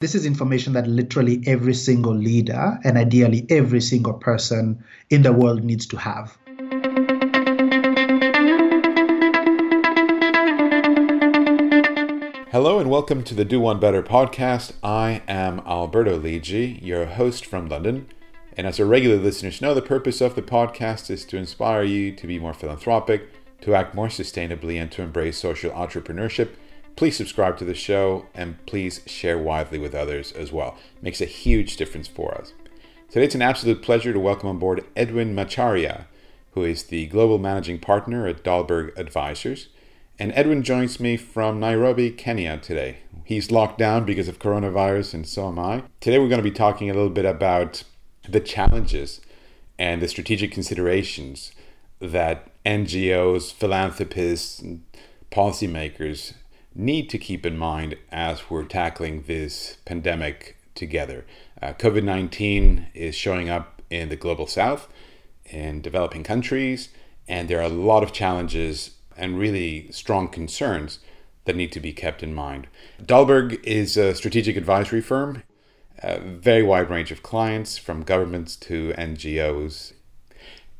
This is information that literally every single leader and ideally every single person in the world needs to have. Hello and welcome to the Do One Better podcast. I am Alberto Lidji, your host from London. And as our regular listeners know, the purpose of the podcast is to inspire you to be more philanthropic, to act more sustainably, and to embrace social entrepreneurship Please subscribe to the show and please share widely with others as well. It makes a huge difference for us. Today it's an absolute pleasure to welcome on board Edwin Macharia, who is the global managing partner at Dalberg Advisors. And Edwin joins me from Nairobi, Kenya today. He's locked down because of coronavirus, and so am I. Today we're going to be talking a little bit about the challenges and the strategic considerations that NGOs, philanthropists, and policymakers need to keep in mind as we're tackling this pandemic together. Uh, COVID 19 is showing up in the global south, in developing countries, and there are a lot of challenges and really strong concerns that need to be kept in mind. Dalberg is a strategic advisory firm, a very wide range of clients from governments to NGOs.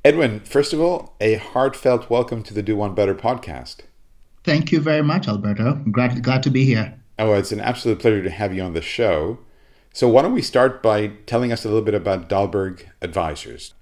Edwin, first of all, a heartfelt welcome to the Do One Better podcast. Thank you very much, Alberto. Glad, glad to be here. Oh, it's an absolute pleasure to have you on the show. So, why don't we start by telling us a little bit about Dalberg Advisors?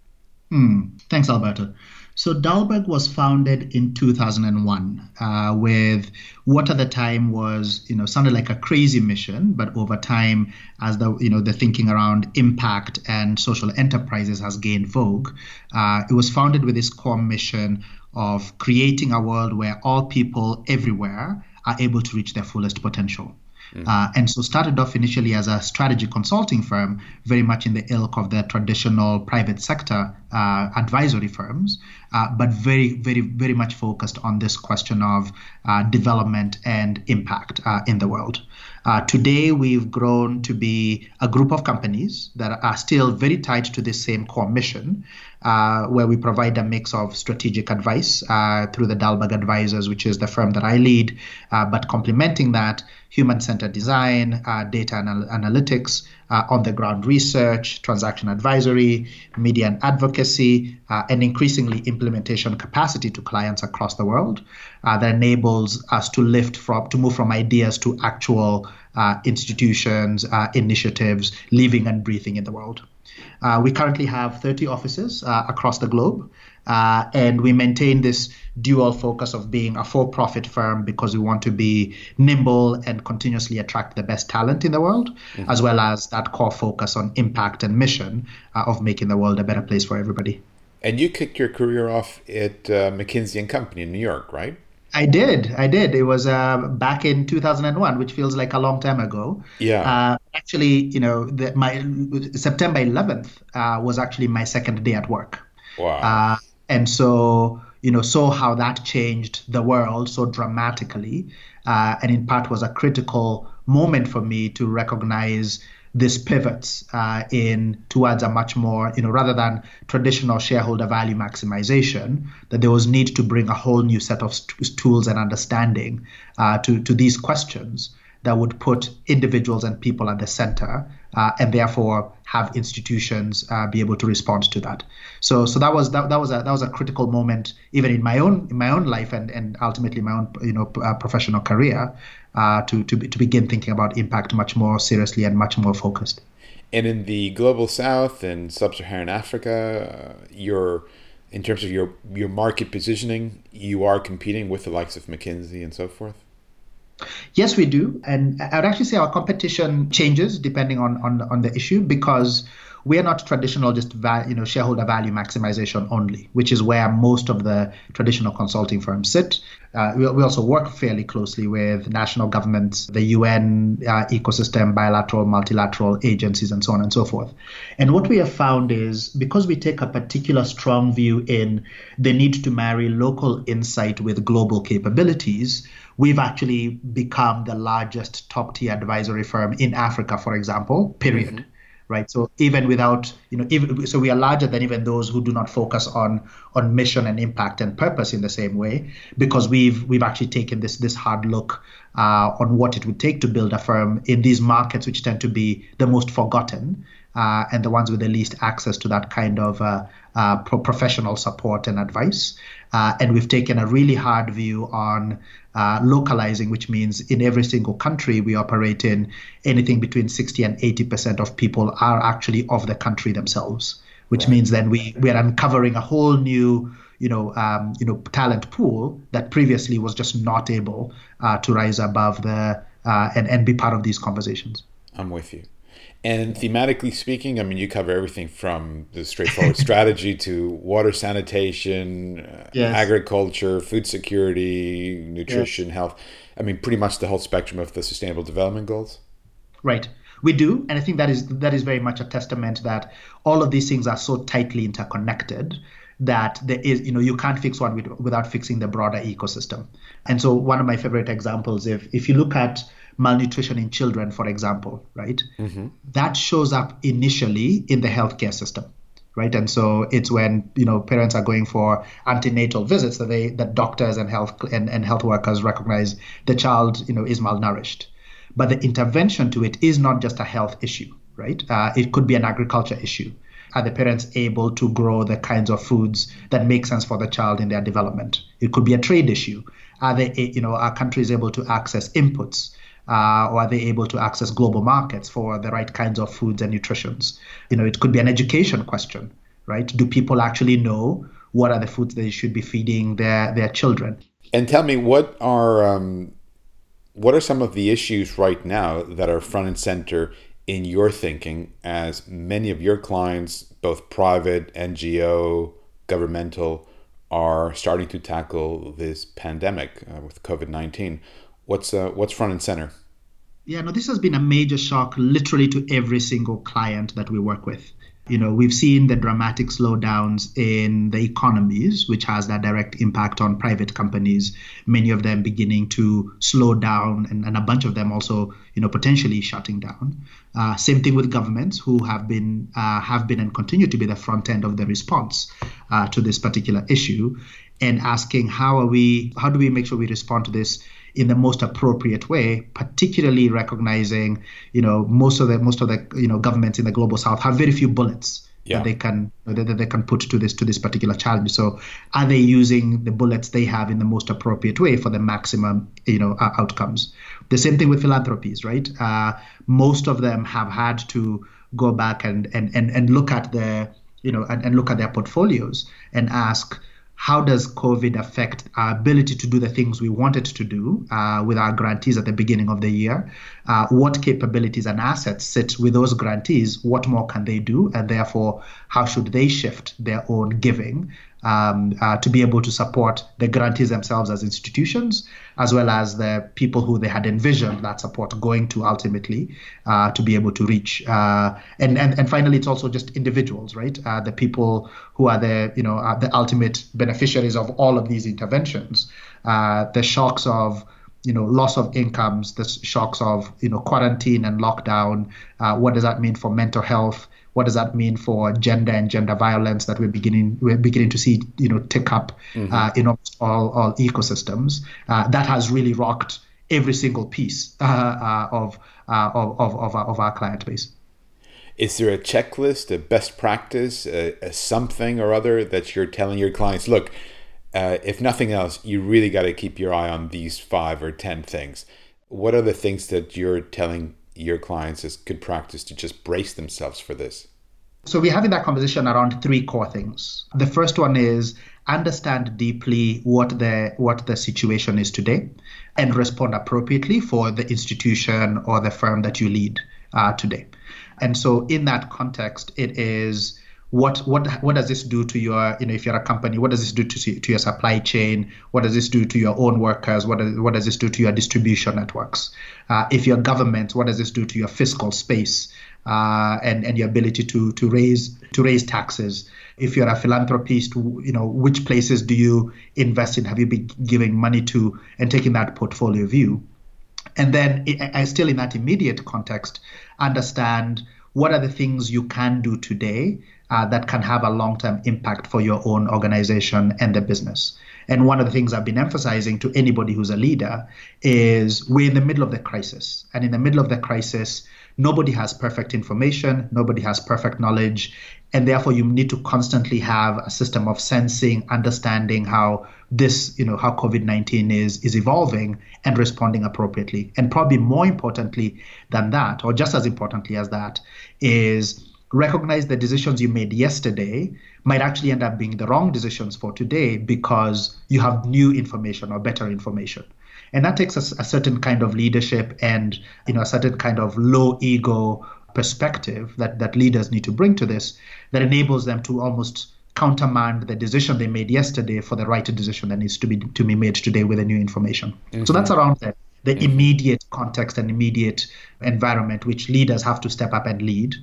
Hmm. Thanks, Alberto. So Dalberg was founded in 2001 uh, with what at the time was, you know, sounded like a crazy mission, but over time, as the you know the thinking around impact and social enterprises has gained vogue, uh, it was founded with this core mission of creating a world where all people everywhere are able to reach their fullest potential. Mm-hmm. Uh, and so started off initially as a strategy consulting firm, very much in the ilk of the traditional private sector uh, advisory firms, uh, but very, very, very much focused on this question of uh, development and impact uh, in the world. Uh, today, we've grown to be a group of companies that are still very tied to the same core mission, uh, where we provide a mix of strategic advice uh, through the Dalberg Advisors, which is the firm that I lead, uh, but complementing that, human centered design, uh, data anal- analytics, uh, on the ground research, transaction advisory, media and advocacy, uh, and increasingly implementation capacity to clients across the world that enables us to lift from, to move from ideas to actual institutions, initiatives, living and breathing in the world. Uh, we currently have 30 offices uh, across the globe, uh, and we maintain this dual focus of being a for profit firm because we want to be nimble and continuously attract the best talent in the world, mm-hmm. as well as that core focus on impact and mission uh, of making the world a better place for everybody. And you kicked your career off at uh, McKinsey and Company in New York, right? I did. I did. It was uh, back in 2001, which feels like a long time ago. Yeah. Uh, actually, you know, the, my September 11th uh, was actually my second day at work. Wow. Uh, and so, you know, saw how that changed the world so dramatically, uh, and in part was a critical moment for me to recognize this pivot uh, in towards a much more, you know, rather than traditional shareholder value maximization, that there was need to bring a whole new set of st- tools and understanding uh, to to these questions that would put individuals and people at the center, uh, and therefore have institutions uh, be able to respond to that. So, so that was that, that was a that was a critical moment, even in my own in my own life and and ultimately my own you know uh, professional career, uh, to to to begin thinking about impact much more seriously and much more focused. And in the global south and sub-Saharan Africa, uh, you're in terms of your your market positioning, you are competing with the likes of McKinsey and so forth. Yes, we do, and I would actually say our competition changes depending on on, on the issue because we are not traditional just va- you know shareholder value maximization only, which is where most of the traditional consulting firms sit. Uh, we, we, also work fairly closely with national governments, the UN uh, ecosystem, bilateral, multilateral agencies, and so on and so forth. And what we have found is because we take a particular strong view in the need to marry local insight with global capabilities, we've actually become the largest top tier advisory firm in Africa, for example, period. Mm-hmm. Right? So even without, you know, even, so we are larger than even those who do not focus on on mission and impact and purpose in the same way, because we've we've actually taken this this hard look uh, on what it would take to build a firm in these markets, which tend to be the most forgotten. Uh, and the ones with the least access to that kind of uh, uh, pro- professional support and advice. Uh, and we've taken a really hard view on uh, localizing, which means in every single country we operate in, anything between 60 and 80% of people are actually of the country themselves, which right. means then we, we are uncovering a whole new you know, um, you know, talent pool that previously was just not able uh, to rise above the uh, and and be part of these conversations. I'm with you. And thematically speaking, I mean, you cover everything from the straightforward strategy to water sanitation, uh, yes. agriculture, food security, nutrition, yes. health. I mean, pretty much the whole spectrum of the Sustainable Development Goals. Right. We do, and I think that is that is very much a testament that all of these things are so tightly interconnected that there is, you know, you can't fix one with, without fixing the broader ecosystem. And so, one of my favorite examples, if if you look at malnutrition in children, for example, right? Mm-hmm. That shows up initially in the healthcare system, right? And so it's when you know parents are going for antenatal visits that they that doctors and health and, and health workers recognize the child you know is malnourished. But the intervention to it is not just a health issue, right? Uh, it could be an agriculture issue. Are the parents able to grow the kinds of foods that make sense for the child in their development? It could be a trade issue. Are they, you know, are countries able to access inputs? Uh, or are they able to access global markets for the right kinds of foods and nutritions? You know, it could be an education question, right? Do people actually know what are the foods they should be feeding their their children? And tell me, what are um, what are some of the issues right now that are front and center in your thinking, as many of your clients, both private, NGO, governmental, are starting to tackle this pandemic uh, with COVID nineteen? What's uh, what's front and center? Yeah, no, this has been a major shock, literally to every single client that we work with. You know, we've seen the dramatic slowdowns in the economies, which has that direct impact on private companies. Many of them beginning to slow down, and, and a bunch of them also, you know, potentially shutting down. Uh, same thing with governments, who have been uh, have been and continue to be the front end of the response uh, to this particular issue, and asking how are we, how do we make sure we respond to this in the most appropriate way, particularly recognizing, you know, most of the most of the you know governments in the global south have very few bullets yeah. that they can that they can put to this to this particular challenge. So, are they using the bullets they have in the most appropriate way for the maximum you know uh, outcomes? The same thing with philanthropies, right? Uh, most of them have had to go back and and and, and look at their you know and, and look at their portfolios and ask how does COVID affect our ability to do the things we wanted to do uh, with our grantees at the beginning of the year? Uh, what capabilities and assets sit with those grantees? What more can they do? And therefore, how should they shift their own giving um, uh, to be able to support the grantees themselves as institutions, as well as the people who they had envisioned that support going to ultimately uh, to be able to reach. Uh, and, and and finally, it's also just individuals, right? Uh, the people who are the you know the ultimate beneficiaries of all of these interventions. Uh, the shocks of you know loss of incomes the shocks of you know quarantine and lockdown uh, what does that mean for mental health what does that mean for gender and gender violence that we're beginning we're beginning to see you know tick up mm-hmm. uh, in almost all, all ecosystems. Uh, that has really rocked every single piece uh, uh of, uh, of, of, of, our, of our client base. Is there a checklist a best practice a, a something or other that you're telling your clients look uh, if nothing else you really got to keep your eye on these five or ten things. What are the things that you're telling your clients as good practice to just brace themselves for this? So we're having that conversation around three core things. The first one is understand deeply what the what the situation is today and respond appropriately for the institution or the firm that you lead uh, today. And so in that context, it is what what what does this do to your you know if you're a company what does this do to to your supply chain? What does this do to your own workers? What does, what does this do to your distribution networks? Uh, if you're government what does this do to your fiscal space uh, and and your ability to to raise to raise taxes? If you're a philanthropist you know which places do you invest in? Have you been giving money to and taking that portfolio view? And then I still in that immediate context understand what are the things you can do today uh, that can have a long term impact for your own organization and the business. And one of the things I've been emphasizing to anybody who's a leader is we're in the middle of the crisis. And in the middle of the crisis, nobody has perfect information, nobody has perfect knowledge. And therefore, you need to constantly have a system of sensing, understanding how this, you know, how COVID 19 is, is evolving and responding appropriately. And probably more importantly than that, or just as importantly as that, is recognize the decisions you made yesterday might actually end up being the wrong decisions for today because you have new information or better information and that takes a, a certain kind of leadership and you know a certain kind of low ego perspective that that leaders need to bring to this that enables them to almost countermand the decision they made yesterday for the right decision that needs to be to be made today with the new information mm-hmm. so that's around the, the mm-hmm. immediate context and immediate environment which leaders have to step up and lead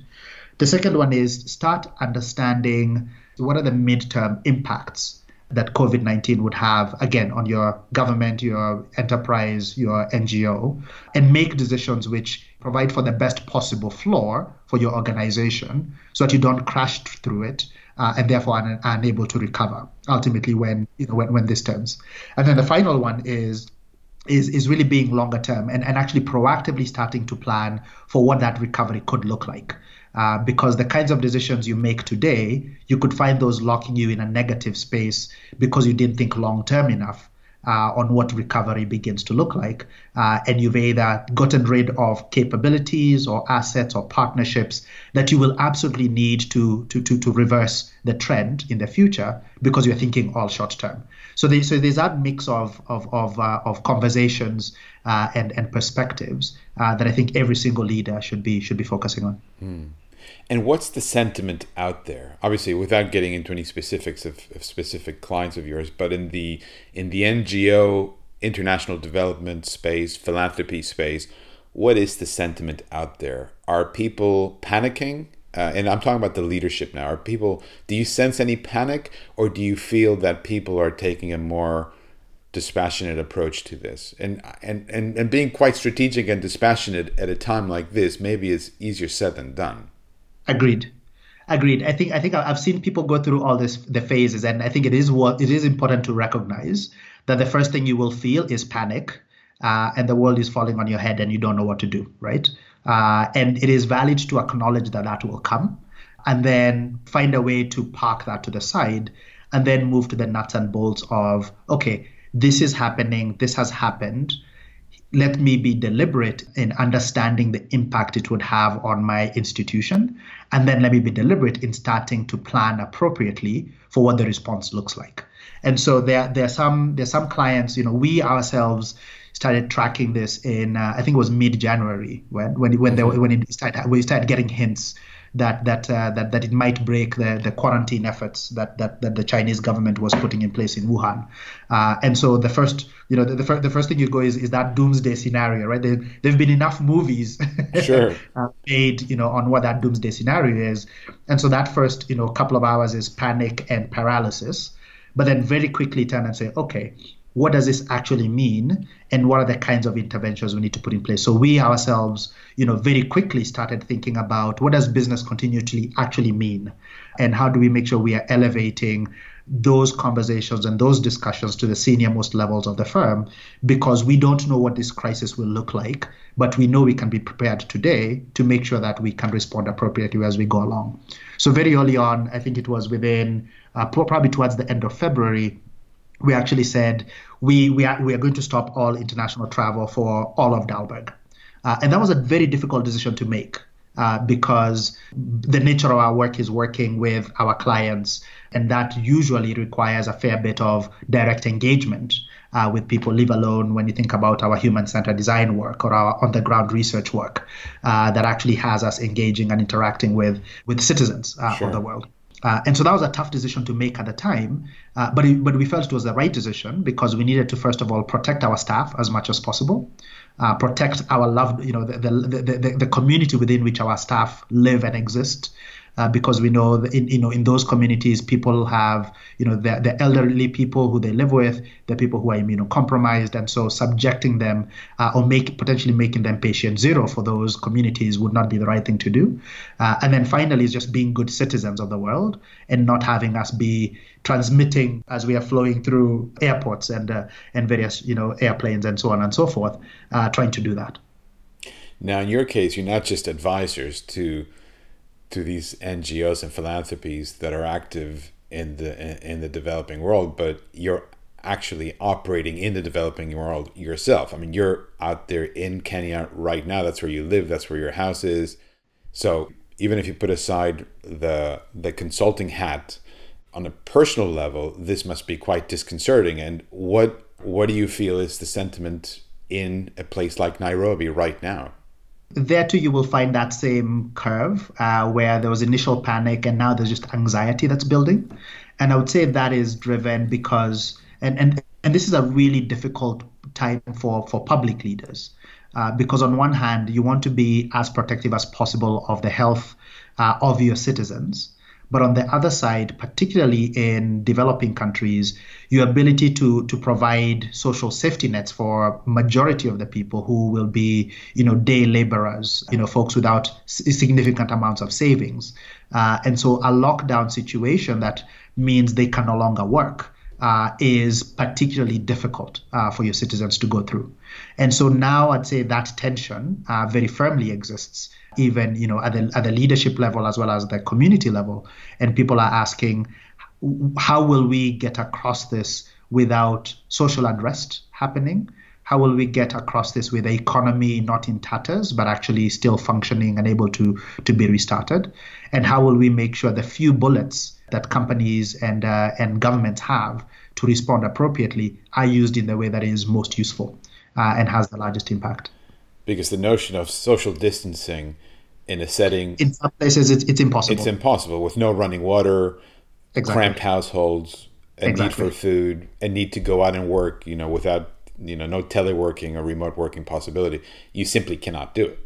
the second one is start understanding what are the midterm impacts that COVID 19 would have, again, on your government, your enterprise, your NGO, and make decisions which provide for the best possible floor for your organization so that you don't crash through it. Uh, and therefore are unable to recover ultimately when you know when, when this turns. And then the final one is is is really being longer term and, and actually proactively starting to plan for what that recovery could look like. Uh, because the kinds of decisions you make today, you could find those locking you in a negative space because you didn't think long term enough. Uh, on what recovery begins to look like. Uh, and you've either gotten rid of capabilities or assets or partnerships that you will absolutely need to, to, to, to reverse the trend in the future because you're thinking all short term. So, they, so there's that mix of, of, of, uh, of conversations uh, and, and perspectives uh, that I think every single leader should be, should be focusing on. Mm. And what's the sentiment out there? Obviously, without getting into any specifics of, of, specific clients of yours, but in the in the NGO, international development space, philanthropy space, what is the sentiment out there? Are people panicking? Uh, and I'm talking about the leadership now. Are people? Do you sense any panic, or do you feel that people are taking a more dispassionate approach to this? And and and, and being quite strategic and dispassionate at a time like this maybe is easier said than done. Agreed. Agreed. I think I think I've seen people go through all this the phases, and I think it is what it is important to recognize that the first thing you will feel is panic, uh, and the world is falling on your head, and you don't know what to do, right? Uh, and it is valid to acknowledge that that will come, and then find a way to park that to the side, and then move to the nuts and bolts of okay, this is happening, this has happened let me be deliberate in understanding the impact it would have on my institution. And then let me be deliberate in starting to plan appropriately for what the response looks like. And so there, there are some there's some clients, you know, we ourselves started tracking this in uh, I think it was mid January when when when, they, when it started we started getting hints that that uh, that that it might break the, the quarantine efforts that, that that the Chinese government was putting in place in Wuhan. Uh, and so the first you know the, the, fir- the first thing you go is is that doomsday scenario, right? There there've been enough movies sure. uh, made you know on what that doomsday scenario is, and so that first you know couple of hours is panic and paralysis, but then very quickly turn and say okay what does this actually mean and what are the kinds of interventions we need to put in place? So we ourselves you know very quickly started thinking about what does business continuity actually mean and how do we make sure we are elevating those conversations and those discussions to the senior most levels of the firm because we don't know what this crisis will look like but we know we can be prepared today to make sure that we can respond appropriately as we go along. So very early on i think it was within uh, probably towards the end of february we actually said we we are, we are going to stop all international travel for all of Dalberg. Uh, and that was a very difficult decision to make uh, because the nature of our work is working with our clients, and that usually requires a fair bit of direct engagement uh, with people, leave alone when you think about our human centered design work or our on the ground research work uh, that actually has us engaging and interacting with, with citizens uh, sure. of the world. Uh, and so that was a tough decision to make at the time, uh, but it, but we felt it was the right decision because we needed to first of all protect our staff as much as possible, uh, protect our loved, you know, the the, the, the, the community within which our staff live and exist, uh, because we know that in, you know in those communities people have you know the, the elderly people who they live with, the people who are immunocompromised, and so subjecting them uh, or make potentially making them patient zero for those communities would not be the right thing to do. Uh, and then finally, is just being good citizens of the world and not having us be transmitting as we are flowing through airports and uh, and various you know airplanes and so on and so forth, uh, trying to do that. Now, in your case, you're not just advisors to to these NGOs and philanthropies that are active in the in the developing world, but you're actually operating in the developing world yourself. I mean, you're out there in Kenya right now. That's where you live. That's where your house is. So even if you put aside the the consulting hat, on a personal level, this must be quite disconcerting. And what what do you feel is the sentiment in a place like Nairobi right now? There too, you will find that same curve uh, where there was initial panic and now there's just anxiety that's building. And I would say that is driven because, and, and, and this is a really difficult time for, for public leaders. Uh, because on one hand, you want to be as protective as possible of the health uh, of your citizens. But on the other side, particularly in developing countries, your ability to to provide social safety nets for majority of the people who will be, you know, day laborers, you know, folks without significant amounts of savings, uh, and so a lockdown situation that means they can no longer work. Uh, is particularly difficult uh, for your citizens to go through. And so now I'd say that tension uh, very firmly exists even you know at the at the leadership level as well as the community level. And people are asking how will we get across this without social unrest happening? How will we get across this with the economy not in tatters but actually still functioning and able to to be restarted? And how will we make sure the few bullets that companies and uh, and governments have to respond appropriately are used in the way that is most useful uh, and has the largest impact because the notion of social distancing in a setting in some places it's, it's impossible it's impossible with no running water exactly. cramped households a exactly. need for food a need to go out and work you know without you know no teleworking or remote working possibility you simply cannot do it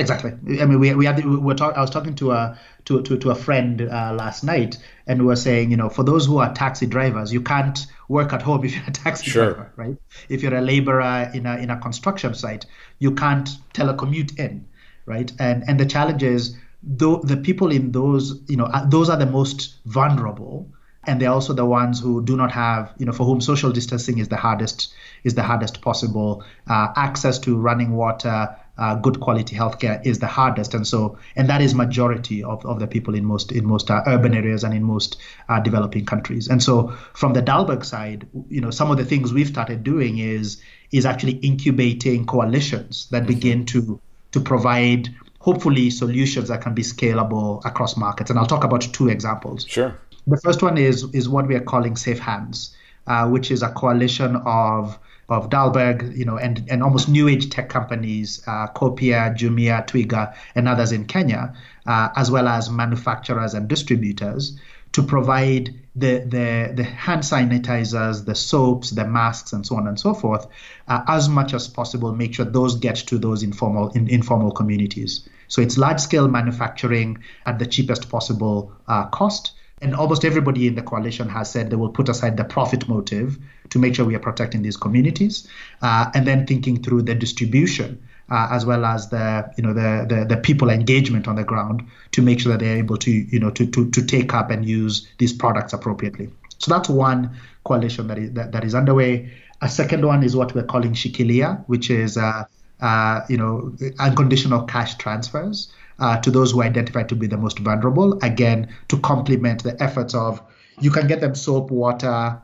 exactly i mean we, we had we were talk, i was talking to a to, to, to a friend uh, last night and we were saying you know for those who are taxi drivers you can't work at home if you're a taxi sure. driver right if you're a laborer in a in a construction site you can't telecommute in right? And and the challenge is though the people in those you know those are the most vulnerable and they're also the ones who do not have you know for whom social distancing is the hardest is the hardest possible uh, access to running water uh, good quality healthcare is the hardest and so and that is majority of, of the people in most in most uh, urban areas and in most uh, developing countries and so from the Dalberg side you know some of the things we've started doing is is actually incubating coalitions that mm-hmm. begin to to provide hopefully solutions that can be scalable across markets. And I'll talk about two examples. Sure. The first one is is what we are calling Safe Hands, uh, which is a coalition of of Dalberg, you know, and, and almost new age tech companies, uh, Copia, Jumia, Twiga, and others in Kenya, uh, as well as manufacturers and distributors to provide the, the, the hand sanitizers, the soaps, the masks, and so on and so forth, uh, as much as possible, make sure those get to those informal in, informal communities. So it's large scale manufacturing at the cheapest possible uh, cost. And almost everybody in the coalition has said they will put aside the profit motive to make sure we are protecting these communities, uh, and then thinking through the distribution uh, as well as the you know the, the, the people engagement on the ground to make sure that they're able to you know to to, to take up and use these products appropriately. So that's one coalition that is that, that is underway. A second one is what we're calling Shikilia, which is uh, uh, you know unconditional cash transfers uh, to those who identify to be the most vulnerable. Again, to complement the efforts of you can get them soap, water,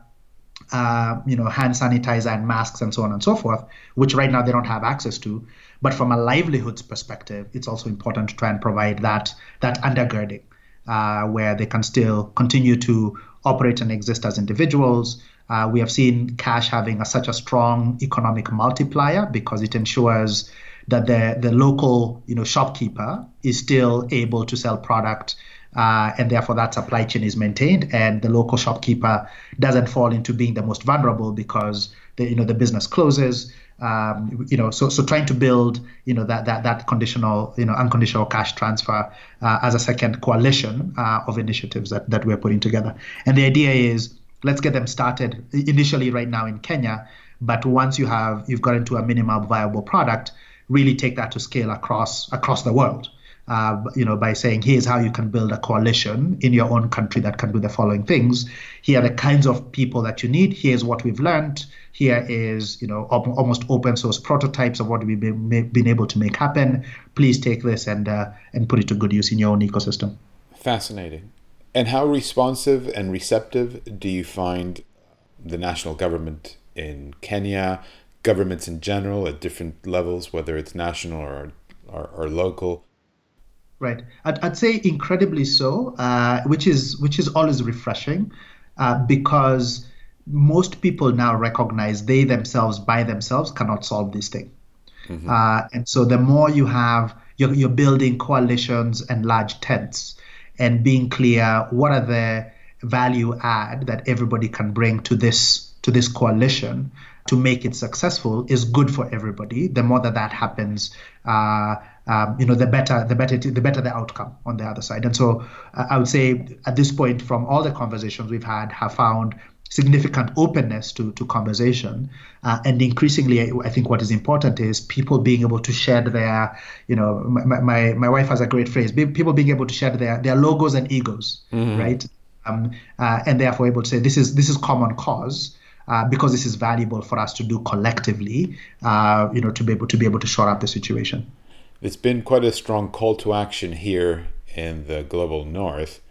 uh, you know, hand sanitizer and masks and so on and so forth, which right now they don't have access to. But from a livelihoods perspective, it's also important to try and provide that that undergirding uh, where they can still continue to operate and exist as individuals. Uh, we have seen cash having a, such a strong economic multiplier because it ensures that the, the local you know shopkeeper is still able to sell product uh, and therefore that supply chain is maintained and the local shopkeeper doesn't fall into being the most vulnerable because the, you know the business closes Um, you know, so so trying to build, you know, that that that conditional, you know, unconditional cash transfer uh, as a second coalition uh, of initiatives that that we're putting together. And the idea is let's get them started initially right now in Kenya, but once you have you've got into a minimum viable product, really take that to scale across across the world uh, you know, by saying, here's how you can build a coalition in your own country that can do the following things. Here are the kinds of people that you need. Here's what we've learned. Here is, you know, op- almost open source prototypes of what we've been, been able to make happen. Please take this and uh, and put it to good use in your own ecosystem. Fascinating. And how responsive and receptive do you find the national government in Kenya, governments in general at different levels, whether it's national or, or, or local? Right. I'd, I'd say incredibly so, uh, which is which is always refreshing, uh, because most people now recognize they themselves by themselves cannot solve this thing. Mm-hmm. Uh, and so the more you have, you're, you're building coalitions and large tents, and being clear what are the value add that everybody can bring to this to this coalition to make it successful is good for everybody. The more that that happens, uh, um, you know, the better, the better, the better the outcome on the other side. And so, uh, I would say at this point, from all the conversations we've had, have found significant openness to, to conversation uh, and increasingly i think what is important is people being able to share their you know my, my, my wife has a great phrase people being able to share their, their logos and egos mm-hmm. right um, uh, and therefore able to say this is this is common cause uh, because this is valuable for us to do collectively, uh, you know, to be able to be able to shore up the situation. It's been quite a strong call to action here in the global north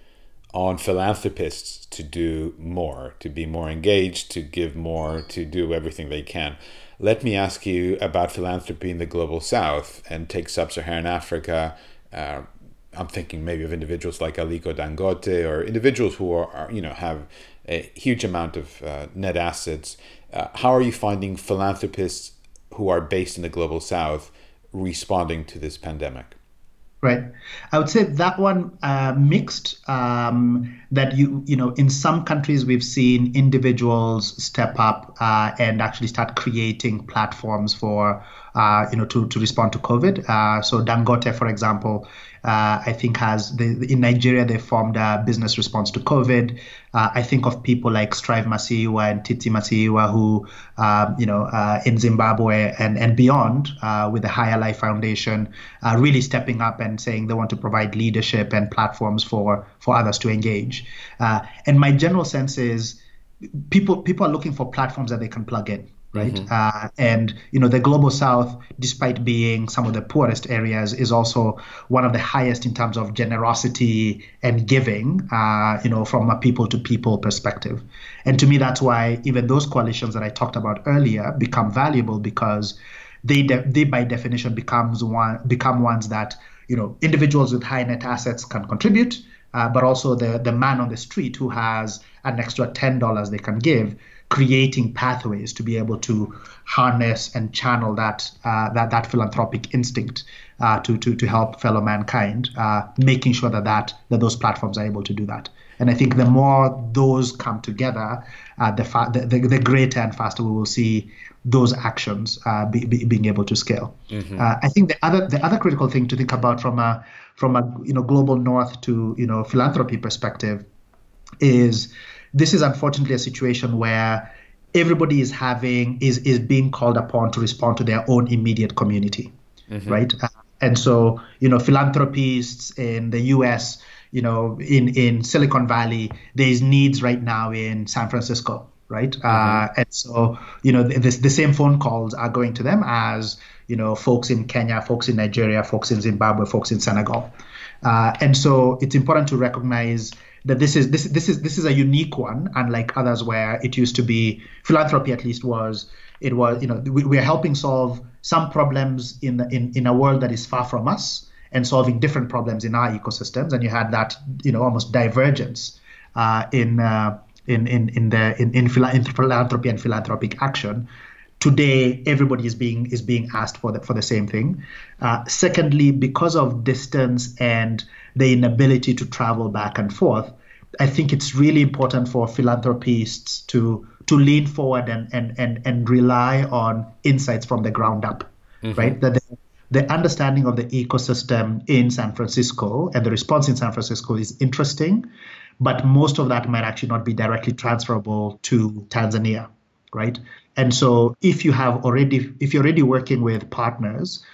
on philanthropists to do more, to be more engaged, to give more, to do everything they can. Let me ask you about philanthropy in the global south and take sub Saharan Africa. Uh, I'm thinking maybe of individuals like Aliko Dangote or individuals who are, are you know, have a huge amount of uh, net assets. Uh, how are you finding philanthropists who are based in the global south responding to this pandemic? Right. I would say that one uh, mixed. Um, that you you know in some countries we've seen individuals step up uh, and actually start creating platforms for uh, you know to to respond to COVID. Uh, so Dangote, for example, uh, I think has in Nigeria they formed a business response to COVID. Uh, I think of people like Strive Masiyiwa and Tsitsi Masiyiwa who, um, you know, uh, in Zimbabwe and and beyond uh, with the Higher Life Foundation, really stepping up and saying they want to provide leadership and platforms for for others to engage. And my general sense is people people are looking for platforms that they can plug in right? Mm-hmm. Uh, and you know, the global south, despite being some of the poorest areas, is also one of the highest in terms of generosity and giving. Uh, you know, from a people-to-people perspective. And to me, that's why even those coalitions that I talked about earlier become valuable because they, de- they by definition becomes one become ones that you know individuals with high net assets can contribute. Uh, but also the the man on the street who has an extra ten dollars they can give creating pathways to be able to harness and channel that uh, that that philanthropic instinct uh, to, to to help fellow mankind, uh, making sure that that that those platforms are able to do that. And I think the more those come together, uh, the, fa- the, the, the greater and faster we will see those actions uh, be, be, being able to scale. Mm-hmm. Uh, I think the other the other critical thing to think about from a from a you know global north to you know philanthropy perspective is this is unfortunately a situation where everybody is having is is being called upon to respond to their own immediate community, mm-hmm. right? Uh, and so you know philanthropists in the U.S. You know, in in Silicon Valley, there's needs right now in San Francisco, right? Mm-hmm. Uh, and so, you know, the, the, same phone calls are going to them as, you know, folks in Kenya, folks in Nigeria, folks in Zimbabwe, folks in Senegal. Uh, and so it's important to recognize that this is this this is this is a unique one, unlike others where it used to be philanthropy. At least was it was you know we, we are helping solve some problems in in in a world that is far from us and solving different problems in our ecosystems, and you had that you know almost divergence uh, in. Uh, in, in, in the in, in, philanthropy and philanthropic action today everybody is being is being asked for the, for the same thing. Uh, secondly, because of distance and the inability to travel back and forth, I think it's really important for philanthropists to to lean forward and and and, and rely on insights from the ground up, mm-hmm. right? That the, the understanding of the ecosystem in San Francisco and the response in San Francisco is interesting, but most of that might actually not be directly transferable to Tanzania, right? And so if you have already if you're already working with partners,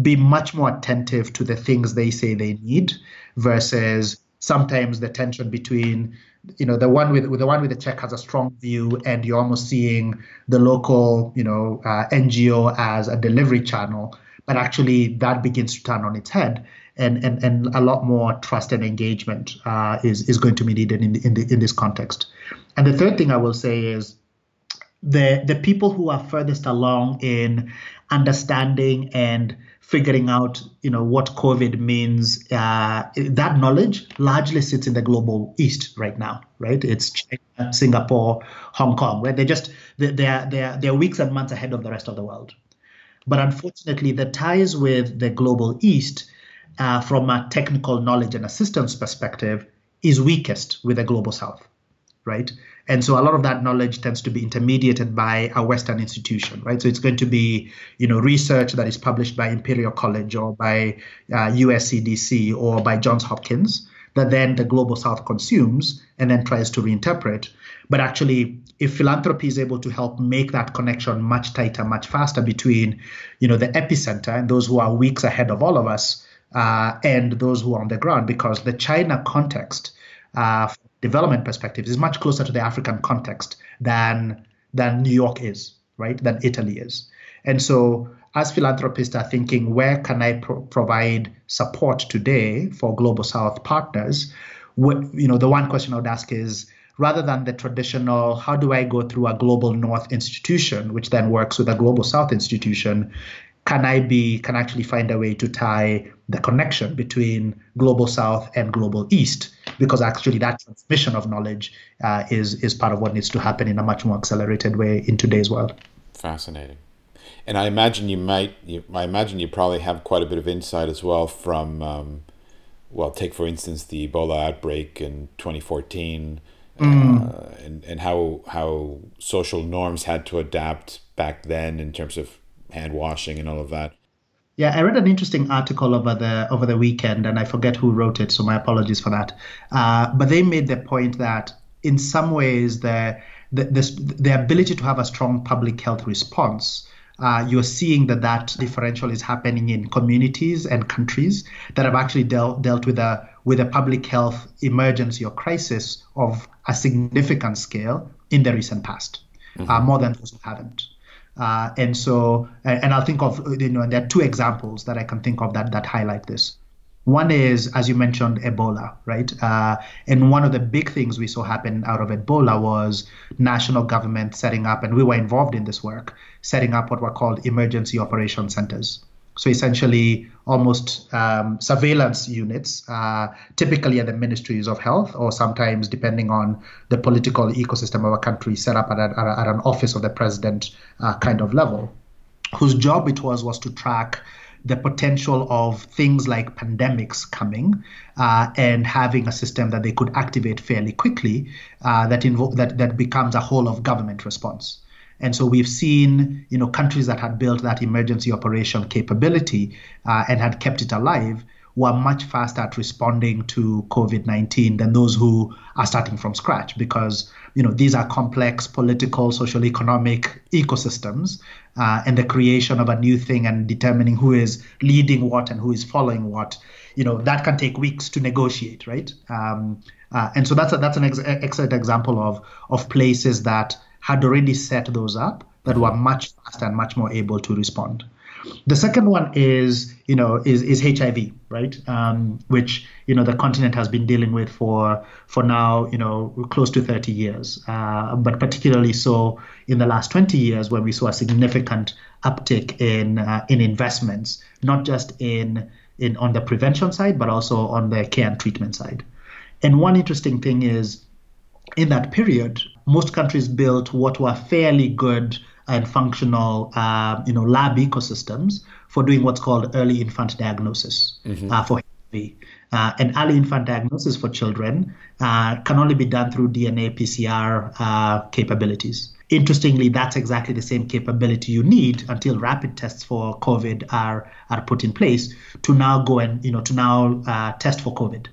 be much more attentive to the things they say they need versus sometimes the tension between you know the one with, the one with the check has a strong view and you're almost seeing the local you know uh, ngo as a delivery channel but actually that begins to turn on its head and and, and a lot more trust and engagement uh, is is going to be needed in the, in, the, in this context. And the third thing i will say is the the people who are furthest along in understanding and figuring out you know what covid means uh, that knowledge largely sits in the global east right now right? It's China, singapore hong kong where they just they're they're they're weeks and months ahead of the rest of the world. But unfortunately the ties with the global east uh, from a technical knowledge and assistance perspective is weakest with the global south right and so a lot of that knowledge tends to be intermediated by a Western institution, right? So it's going to be, you know, research that is published by Imperial College or by uh, USCDC or by Johns Hopkins that then the global south consumes and then tries to reinterpret. But actually, if philanthropy is able to help make that connection much tighter, much faster between, you know, the epicenter and those who are weeks ahead of all of us uh, and those who are on the ground, because the China context uh, development perspective is much closer to the African context than than New York is, right? Than Italy is. And so as philanthropists are thinking, where can I pro- provide support today for Global South partners? you know, the one question I would ask is, rather than the traditional, how do I go through a Global North institution, which then works with a Global South institution? Can I be, can actually find a way to tie the connection between Global South and Global East? because actually that transmission of knowledge uh, is is part of what needs to happen in a much more accelerated way in today's world. Fascinating, and I imagine you might. You, I imagine you probably have quite a bit of insight as well from. Um, well, take for instance the Ebola outbreak in 2014, mm. uh, and and how how social norms had to adapt back then in terms of hand washing and all of that. Yeah, I read an interesting article over the over the weekend, and I forget who wrote it, so my apologies for that. Uh, but they made the point that in some ways the the, the, the ability to have a strong public health response uh, you're seeing that that differential is happening in communities and countries that have actually dealt dealt with a with a public health emergency or crisis of a significant scale in the recent past, mm-hmm. uh, more than those who haven't. Uh, and so, and I'll think of, you know, and there are two examples that I can think of that that highlight this. One is, as you mentioned, Ebola, right? Uh, and one of the big things we saw happen out of Ebola was national government setting up, and we were involved in this work, setting up what were called emergency operation centers. So essentially, almost um, surveillance units, uh, typically at the ministries of health, or sometimes depending on the political ecosystem of a country, set up at, a, at an office of the president uh, kind of level, whose job it was was to track the potential of things like pandemics coming uh, and having a system that they could activate fairly quickly uh, that, invo- that that becomes a whole of government response. And so we've seen, you know, countries that had built that emergency operation capability uh, and had kept it alive were much faster at responding to COVID-19 than those who are starting from scratch because you know these are complex political, social, economic ecosystems, uh, and the creation of a new thing and determining who is leading what and who is following what, you know, that can take weeks to negotiate, right? Um, uh, and so that's a, that's an ex- excellent example of of places that had already set those up that were much faster and much more able to respond. The second one is, you know, is, is HIV, right? Um, which you know the continent has been dealing with for for now, you know, close to 30 years, uh, but particularly so in the last 20 years when we saw a significant uptick in uh, in investments, not just in in on the prevention side, but also on the care and treatment side. And one interesting thing is, in that period, most countries built what were fairly good and functional, uh, you know, lab ecosystems for doing what's called early infant diagnosis mm-hmm. uh, for HIV. Uh, and early infant diagnosis for children uh, can only be done through DNA PCR uh, capabilities. Interestingly, that's exactly the same capability you need until rapid tests for COVID are, are put in place to now go and, you know, to now uh, test for COVID.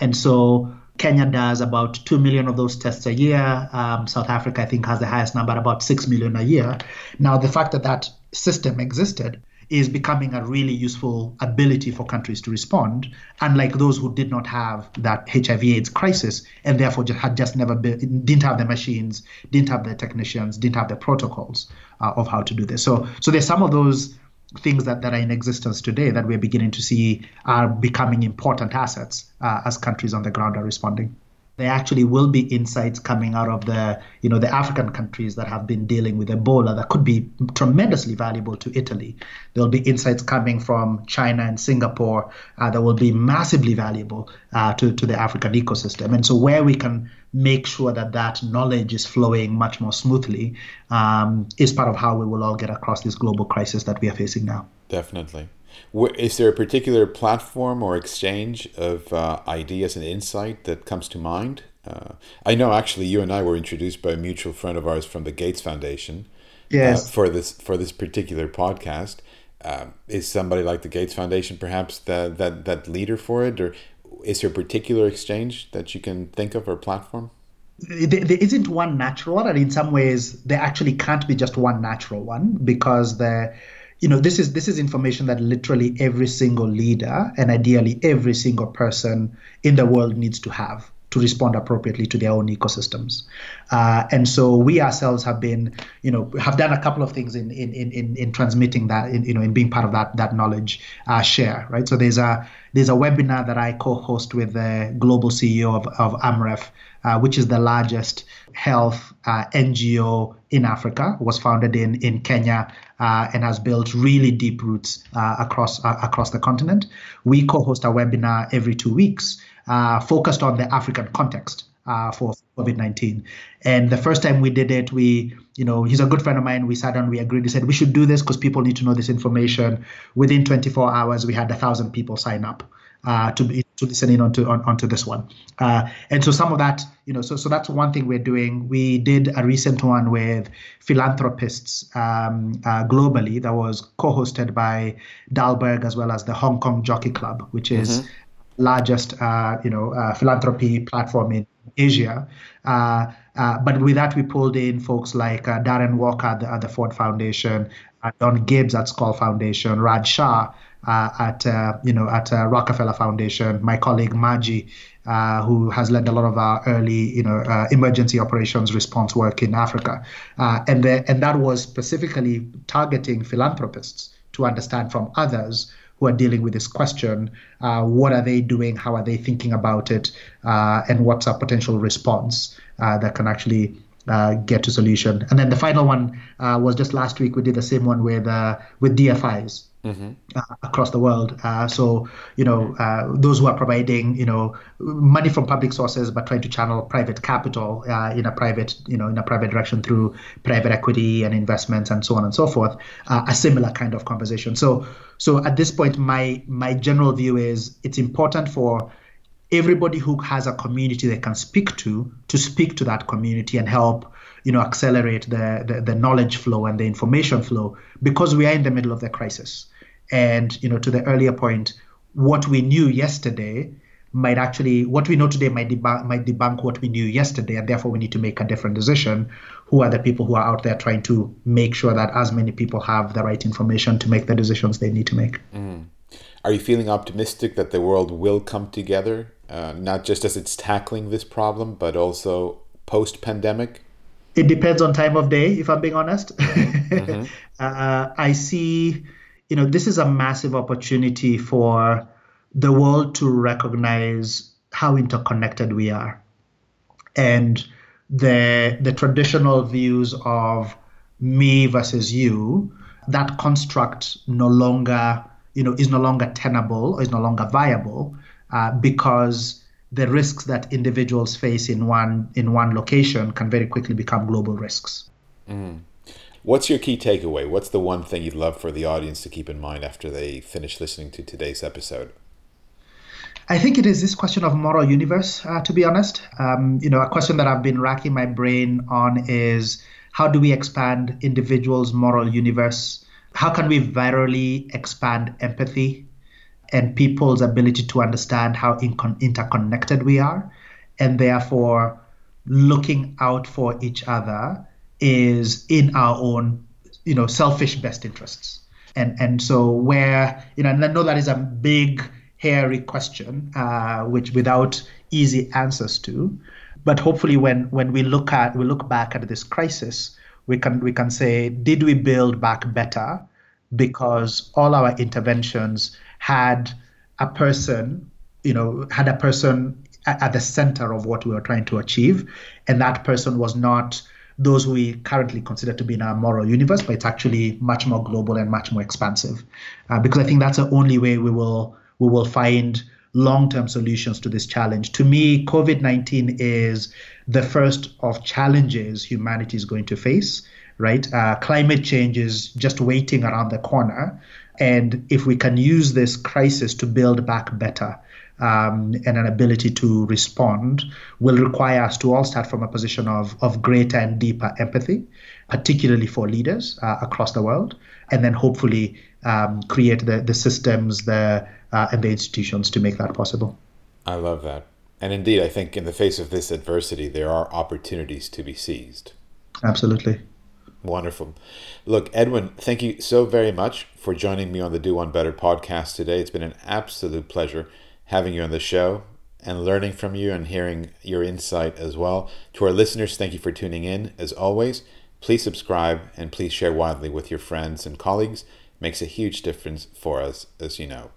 And so Kenya does about 2 million of those tests a year. Um, South Africa, I think, has the highest number, about 6 million a year. Now, the fact that that system existed is becoming a really useful ability for countries to respond, unlike those who did not have that HIV/AIDS crisis and therefore just had just never been, didn't have the machines, didn't have the technicians, didn't have the protocols uh, of how to do this. So, so there's some of those things that, that are in existence today that we're beginning to see are becoming important assets uh, as countries on the ground are responding there actually will be insights coming out of the you know the African countries that have been dealing with Ebola that could be tremendously valuable to Italy. There will be insights coming from China and Singapore uh, that will be massively valuable uh, to to the African ecosystem. And so where we can make sure that that knowledge is flowing much more smoothly um, is part of how we will all get across this global crisis that we are facing now. Definitely. Is there a particular platform or exchange of uh, ideas and insight that comes to mind? Uh, I know actually you and I were introduced by a mutual friend of ours from the Gates Foundation. Uh, yes. Uh, for this for this particular podcast, um, is somebody like the Gates Foundation perhaps the, that that leader for it, or is there a particular exchange that you can think of or platform? There, there isn't one natural one, and in some ways, there actually can't be just one natural one because the you know this is this is information that literally every single leader and ideally every single person in the world needs to have to respond appropriately to their own ecosystems. Uh, and so we ourselves have been, you know, have done a couple of things in in in, in transmitting that, in, you know, in being part of that that knowledge uh, share, right? So there's a there's a webinar that I co-host with the global CEO of, of AMREF, uh, which is the largest health uh, NGO in Africa. was founded in in Kenya uh, and has built really deep roots uh, across uh, across the continent. We co-host a webinar every two weeks, uh, focused on the African context. for COVID-19, and the first time we did it, we, you know, he's a good friend of mine. We sat down, we agreed. He said we should do this because people need to know this information. Within 24 hours, we had a thousand people sign up uh, to be to listen in onto on, onto this one. Uh, and so some of that, you know, so so that's one thing we're doing. We did a recent one with philanthropists um, uh, globally that was co-hosted by Dalberg as well as the Hong Kong Jockey Club, which is mm-hmm. largest uh, you know uh, philanthropy platform in Asia. Uh, but with that, we pulled in folks like Darren Walker at the, at the Ford Foundation, Don Gips at Skoll Foundation, Raj Shah uh, at uh, you know at uh, Rockefeller Foundation. My colleague Maji, uh, who has led a lot of our early you know uh, emergency operations response work in Africa, uh, and the, and that was specifically targeting philanthropists to understand from others who are dealing with this question what are they doing, how are they thinking about it, and what's a potential response that can actually uh, get to solution. And then the final one uh, was just last week. We did the same one with uh, with DFIs, mm-hmm. uh, across the world. Uh, so you know uh, those who are providing you know money from public sources but trying to channel private capital uh, in a private you know in a private direction through private equity and investments and so on and so forth. Uh, a similar kind of conversation. So so at this point, my my general view is it's important for everybody who has a community they can speak to to speak to that community and help you know accelerate the, the, the knowledge flow and the information flow because we are in the middle of the crisis and you know, to the earlier point, what we knew yesterday might actually what we know today might debunk might debunk what we knew yesterday, and therefore we need to make a different decision. Who are the people who are out there trying to make sure that as many people have the right information to make the decisions they need to make? Mm. Are you feeling optimistic that the world will come together, uh, not just as it's tackling this problem, but also post pandemic? It depends on time of day, if I'm being honest. Mm-hmm. uh, I see you know, this is a massive opportunity for the world to recognize how interconnected we are. And the the traditional views of me versus you, that construct no longer, you know, is no longer tenable or is no longer viable uh, because the risks that individuals face in one in one location can very quickly become global risks. Mm. What's your key takeaway? What's the one thing you'd love for the audience to keep in mind after they finish listening to today's episode? I think it is this question of moral universe, uh, to be honest. Um, you know, a question that I've been racking my brain on is how do we expand individuals' moral universe? How can we virally expand empathy and people's ability to understand how interconnected we are? And therefore, looking out for each other is in our own, you know, selfish best interests. And and so where you know, and I know that is a big, hairy question, uh, which without easy answers to. But hopefully, when when we look at we look back at this crisis, we can we can say, did we build back better because all our interventions had a person, you know, had a person at the center of what we were trying to achieve, and that person was not those we currently consider to be in our moral universe, but it's actually much more global and much more expansive. Uh, because I think that's the only way we will we will find long-term solutions to this challenge. To me, COVID-19 is the first of challenges humanity is going to face. Right, uh, climate change is just waiting around the corner, and if we can use this crisis to build back better, um, and an ability to respond will require us to all start from a position of, of greater and deeper empathy, particularly for leaders uh, across the world, and then hopefully um, create the, the systems the, uh, and the institutions to make that possible. I love that. And indeed, I think in the face of this adversity, there are opportunities to be seized. Absolutely. Wonderful. Look, Edwin, thank you so very much for joining me on the Do One Better podcast today. It's been an absolute pleasure having you on the show and learning from you and hearing your insight as well. To our listeners, thank you for tuning in. As always, please subscribe and please share widely with your friends and colleagues. It makes a huge difference for us, as you know.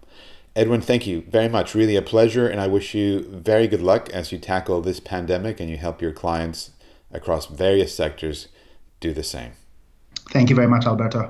Edwin, thank you very much. Really a pleasure, and I wish you very good luck as you tackle this pandemic and you help your clients across various sectors do the same. Thank you very much, Alberto.